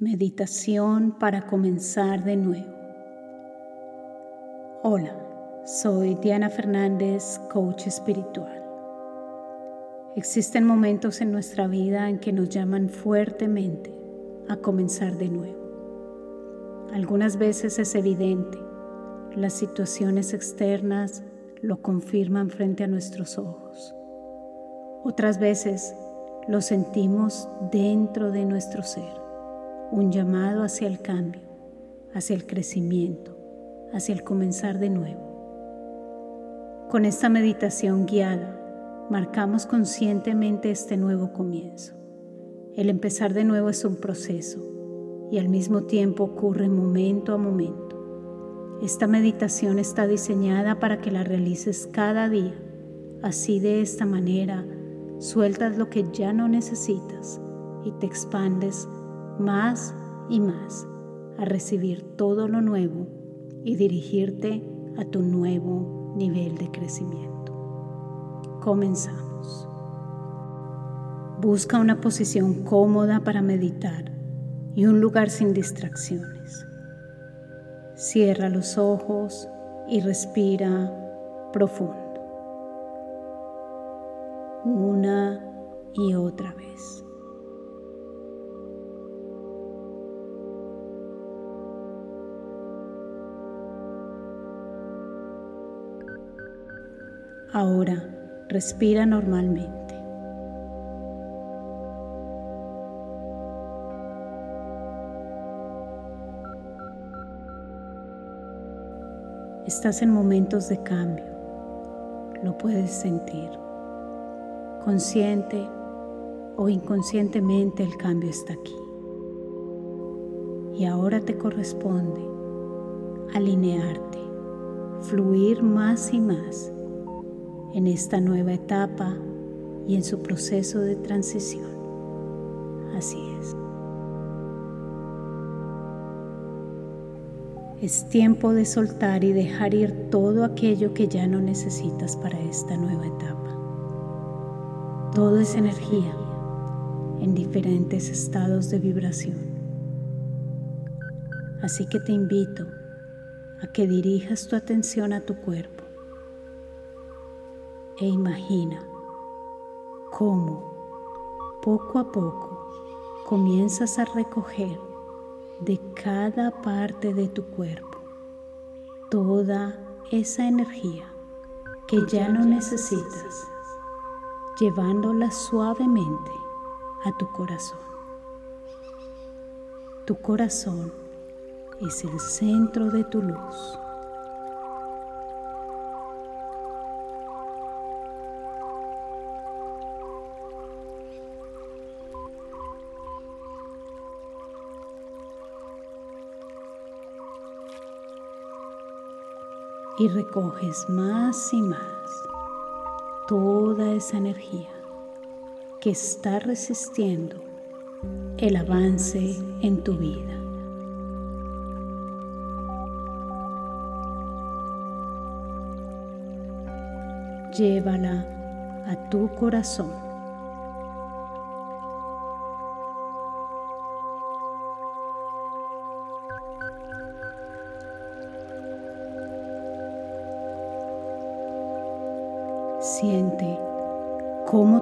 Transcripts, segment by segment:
Meditación para comenzar de nuevo. Hola, soy Diana Fernández, coach espiritual. Existen momentos en nuestra vida en que nos llaman fuertemente a comenzar de nuevo. Algunas veces es evidente, las situaciones externas lo confirman frente a nuestros ojos. Otras veces lo sentimos dentro de nuestro ser un llamado hacia el cambio, hacia el crecimiento, hacia el comenzar de nuevo. Con esta meditación guiada, marcamos conscientemente este nuevo comienzo. El empezar de nuevo es un proceso y al mismo tiempo ocurre momento a momento. Esta meditación está diseñada para que la realices cada día. Así de esta manera, sueltas lo que ya no necesitas y te expandes más y más a recibir todo lo nuevo y dirigirte a tu nuevo nivel de crecimiento. Comenzamos. Busca una posición cómoda para meditar y un lugar sin distracciones. Cierra los ojos y respira profundo. Una y otra vez. Ahora respira normalmente. Estás en momentos de cambio, lo puedes sentir. Consciente o inconscientemente el cambio está aquí. Y ahora te corresponde alinearte, fluir más y más en esta nueva etapa y en su proceso de transición. Así es. Es tiempo de soltar y dejar ir todo aquello que ya no necesitas para esta nueva etapa. Todo es energía en diferentes estados de vibración. Así que te invito a que dirijas tu atención a tu cuerpo e imagina cómo poco a poco comienzas a recoger de cada parte de tu cuerpo toda esa energía que ya no necesitas, llevándola suavemente a tu corazón. Tu corazón es el centro de tu luz. Y recoges más y más toda esa energía que está resistiendo el avance en tu vida. Llévala a tu corazón.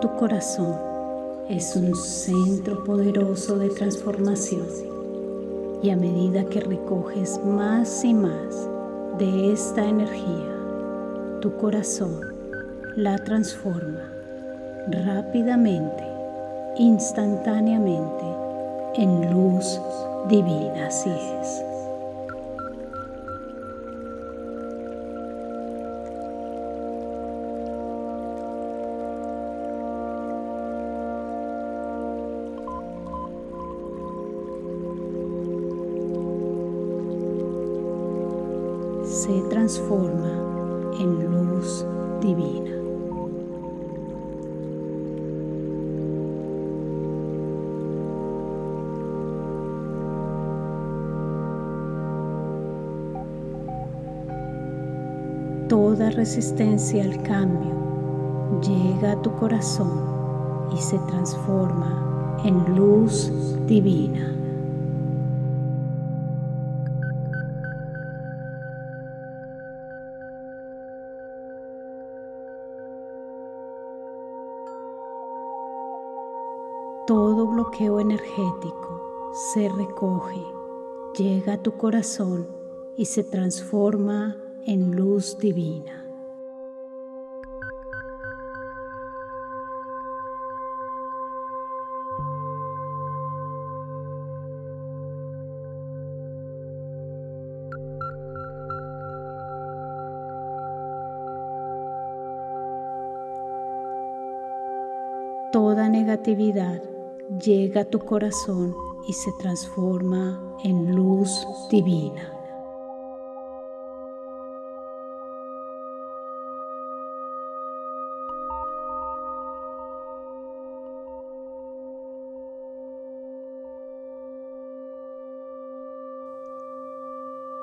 Tu corazón es un centro poderoso de transformación y a medida que recoges más y más de esta energía, tu corazón la transforma rápidamente, instantáneamente en luz divina. Así es. Se transforma en luz divina. Toda resistencia al cambio llega a tu corazón y se transforma en luz divina. Bloqueo energético se recoge, llega a tu corazón y se transforma en luz divina. Toda negatividad llega a tu corazón y se transforma en luz divina.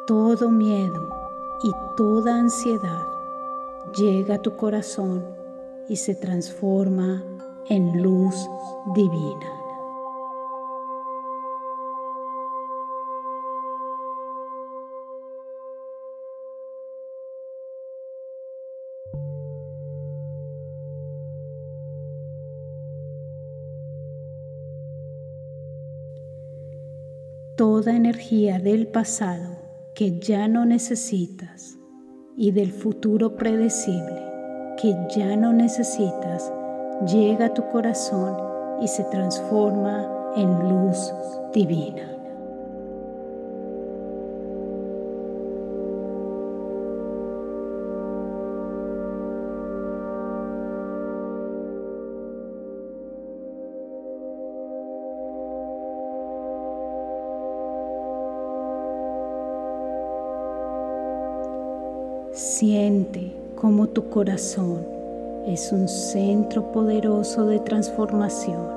Todo miedo y toda ansiedad llega a tu corazón y se transforma en luz divina. Toda energía del pasado que ya no necesitas y del futuro predecible que ya no necesitas llega a tu corazón y se transforma en luz divina. Siente como tu corazón es un centro poderoso de transformación,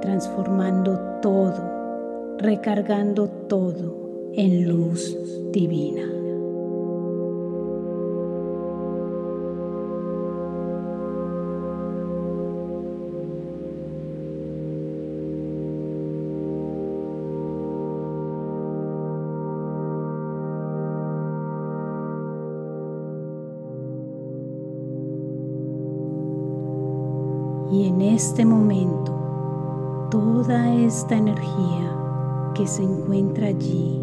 transformando todo, recargando todo en luz divina. Y en este momento, toda esta energía que se encuentra allí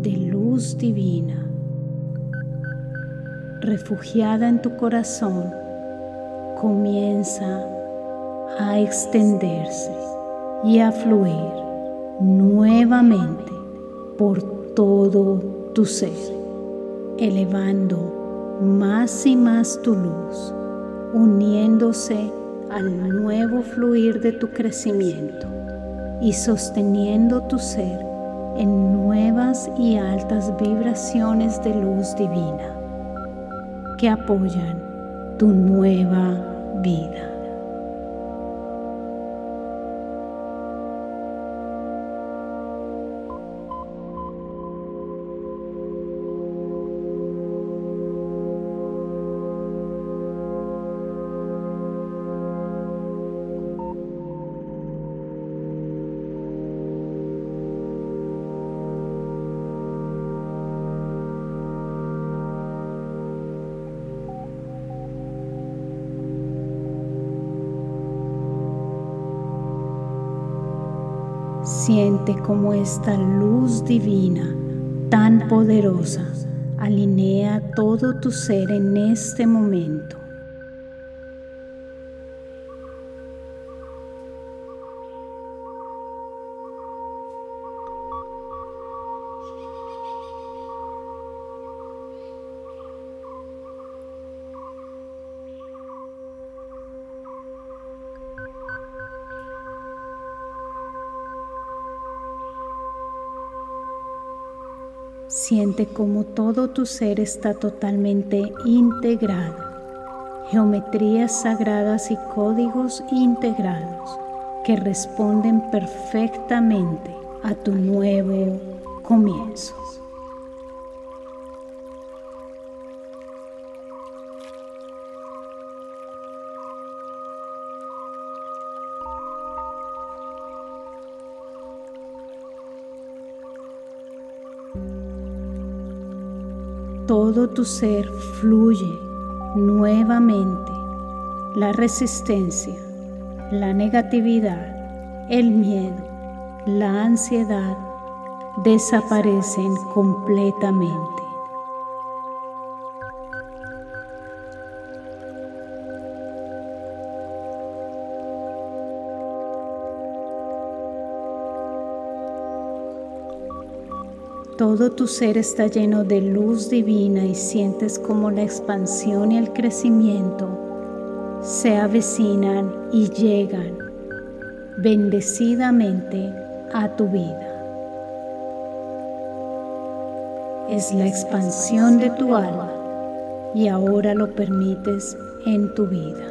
de luz divina, refugiada en tu corazón, comienza a extenderse y a fluir nuevamente por todo tu ser, elevando más y más tu luz, uniéndose al nuevo fluir de tu crecimiento y sosteniendo tu ser en nuevas y altas vibraciones de luz divina que apoyan tu nueva vida. Siente como esta luz divina tan poderosa alinea todo tu ser en este momento. Siente como todo tu ser está totalmente integrado. Geometrías sagradas y códigos integrados que responden perfectamente a tu nuevo comienzo. Todo tu ser fluye nuevamente la resistencia, la negatividad el miedo, la ansiedad desaparecen completamente. Todo tu ser está lleno de luz divina y sientes como la expansión y el crecimiento se avecinan y llegan bendecidamente a tu vida. Es la expansión de tu alma y ahora lo permites en tu vida.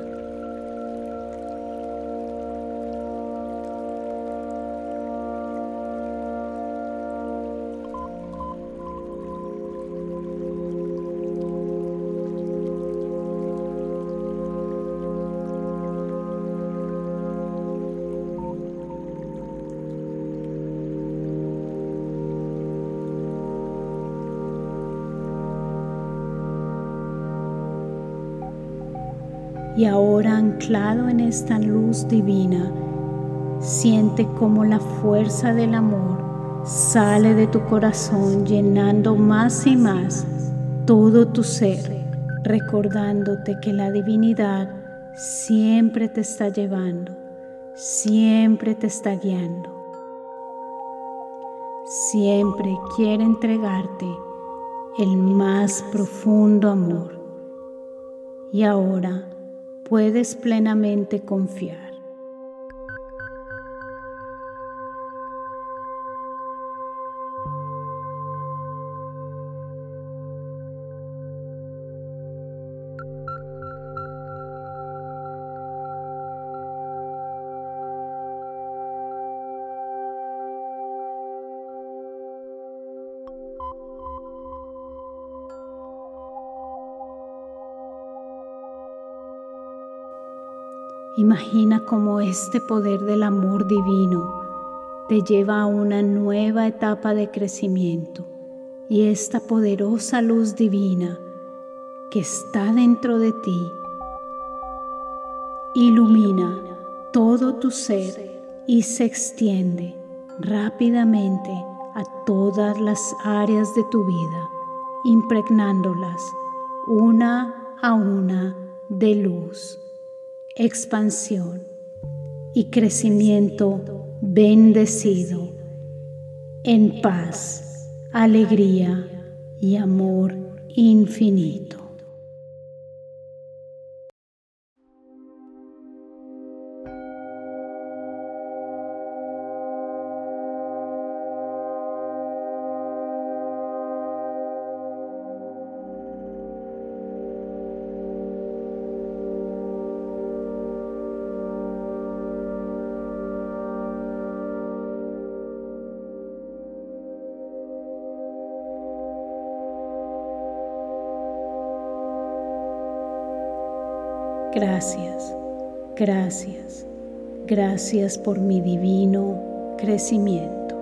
Y ahora anclado en esta luz divina, siente como la fuerza del amor sale de tu corazón llenando más y más todo tu ser, recordándote que la divinidad siempre te está llevando, siempre te está guiando. Siempre quiere entregarte el más profundo amor. Y ahora puedes plenamente confiar. Imagina cómo este poder del amor divino te lleva a una nueva etapa de crecimiento y esta poderosa luz divina que está dentro de ti ilumina todo tu ser y se extiende rápidamente a todas las áreas de tu vida, impregnándolas una a una de luz expansión y crecimiento bendecido en paz, alegría y amor infinito. Gracias, gracias, gracias por mi divino crecimiento.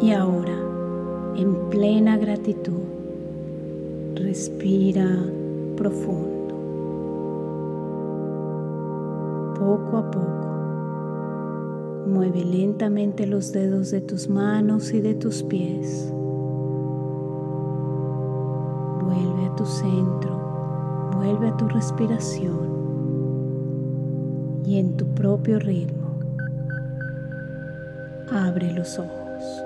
Y ahora, en plena gratitud, respira profundo. Poco a poco Mueve lentamente los dedos de tus manos y de tus pies. Vuelve a tu centro, vuelve a tu respiración y en tu propio ritmo abre los ojos.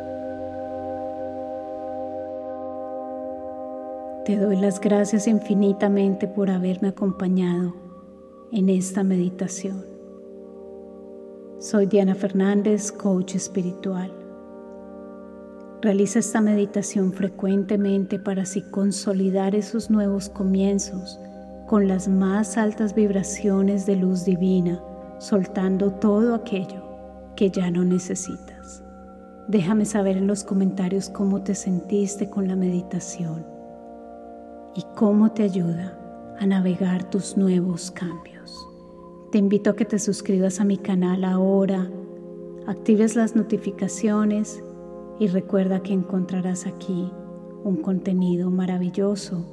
Te doy las gracias infinitamente por haberme acompañado en esta meditación. Soy Diana Fernández, coach espiritual. Realiza esta meditación frecuentemente para así consolidar esos nuevos comienzos con las más altas vibraciones de luz divina, soltando todo aquello que ya no necesitas. Déjame saber en los comentarios cómo te sentiste con la meditación y cómo te ayuda a navegar tus nuevos cambios. Te invito a que te suscribas a mi canal ahora, actives las notificaciones y recuerda que encontrarás aquí un contenido maravilloso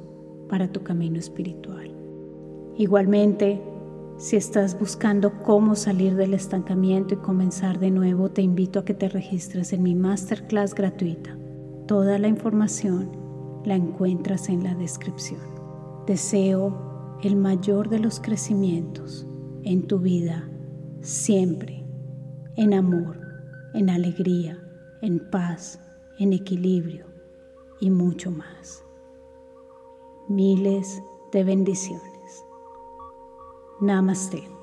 para tu camino espiritual. Igualmente, si estás buscando cómo salir del estancamiento y comenzar de nuevo, te invito a que te registres en mi masterclass gratuita. Toda la información la encuentras en la descripción. Deseo el mayor de los crecimientos en tu vida, siempre, en amor, en alegría, en paz, en equilibrio y mucho más. Miles de bendiciones. Namaste.